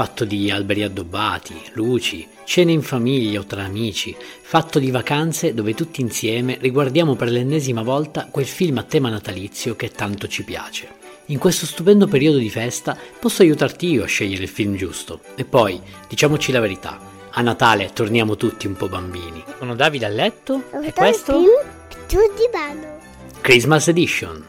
fatto di alberi addobbati, luci, cene in famiglia o tra amici, fatto di vacanze dove tutti insieme riguardiamo per l'ennesima volta quel film a tema natalizio che tanto ci piace. In questo stupendo periodo di festa posso aiutarti io a scegliere il film giusto. E poi, diciamoci la verità, a Natale torniamo tutti un po' bambini. Sono Davide a letto e questo? sul divano. Christmas Edition.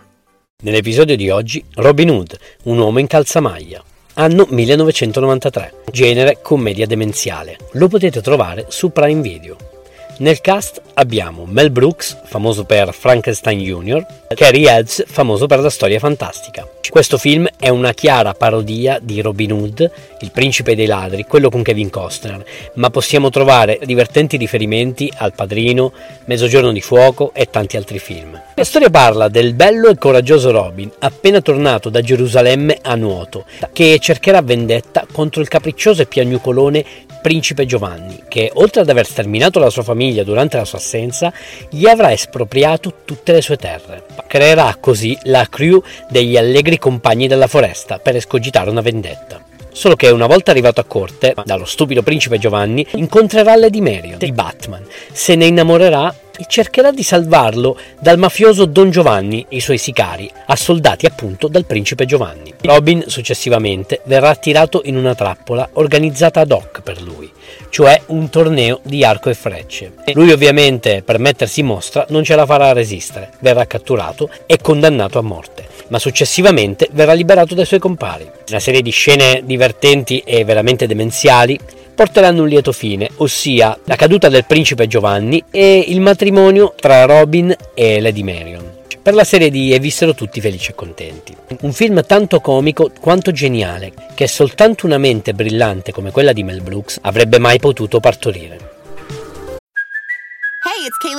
Nell'episodio di oggi, Robin Hood, un uomo in calzamaglia. Anno 1993. Genere commedia demenziale. Lo potete trovare su Prime Video. Nel cast abbiamo Mel Brooks, famoso per Frankenstein Jr., Cary Elves, famoso per la storia fantastica. Questo film è una chiara parodia di Robin Hood, il principe dei ladri, quello con Kevin Costner, ma possiamo trovare divertenti riferimenti al Padrino, Mezzogiorno di Fuoco e tanti altri film. La storia parla del bello e coraggioso Robin, appena tornato da Gerusalemme a nuoto, che cercherà vendetta contro il capriccioso e piagnucolone principe Giovanni, che oltre ad aver sterminato la sua famiglia durante la sua assenza, gli avrà espropriato tutte le sue terre. Creerà così la crew degli allegri compagni della foresta per escogitare una vendetta. Solo che una volta arrivato a corte, dallo stupido principe Giovanni, incontrerà Lady Marion di Batman, se ne innamorerà e cercherà di salvarlo dal mafioso Don Giovanni e i suoi sicari, assoldati appunto dal principe Giovanni. Robin successivamente verrà attirato in una trappola organizzata ad hoc per lui, cioè un torneo di arco e frecce. Lui ovviamente per mettersi in mostra non ce la farà resistere, verrà catturato e condannato a morte, ma successivamente verrà liberato dai suoi compari. Una serie di scene divertenti e veramente demenziali porteranno un lieto fine, ossia la caduta del principe Giovanni e il matrimonio tra Robin e Lady Marion. Per la serie di E vissero tutti felici e contenti. Un film tanto comico quanto geniale, che soltanto una mente brillante come quella di Mel Brooks avrebbe mai potuto partorire.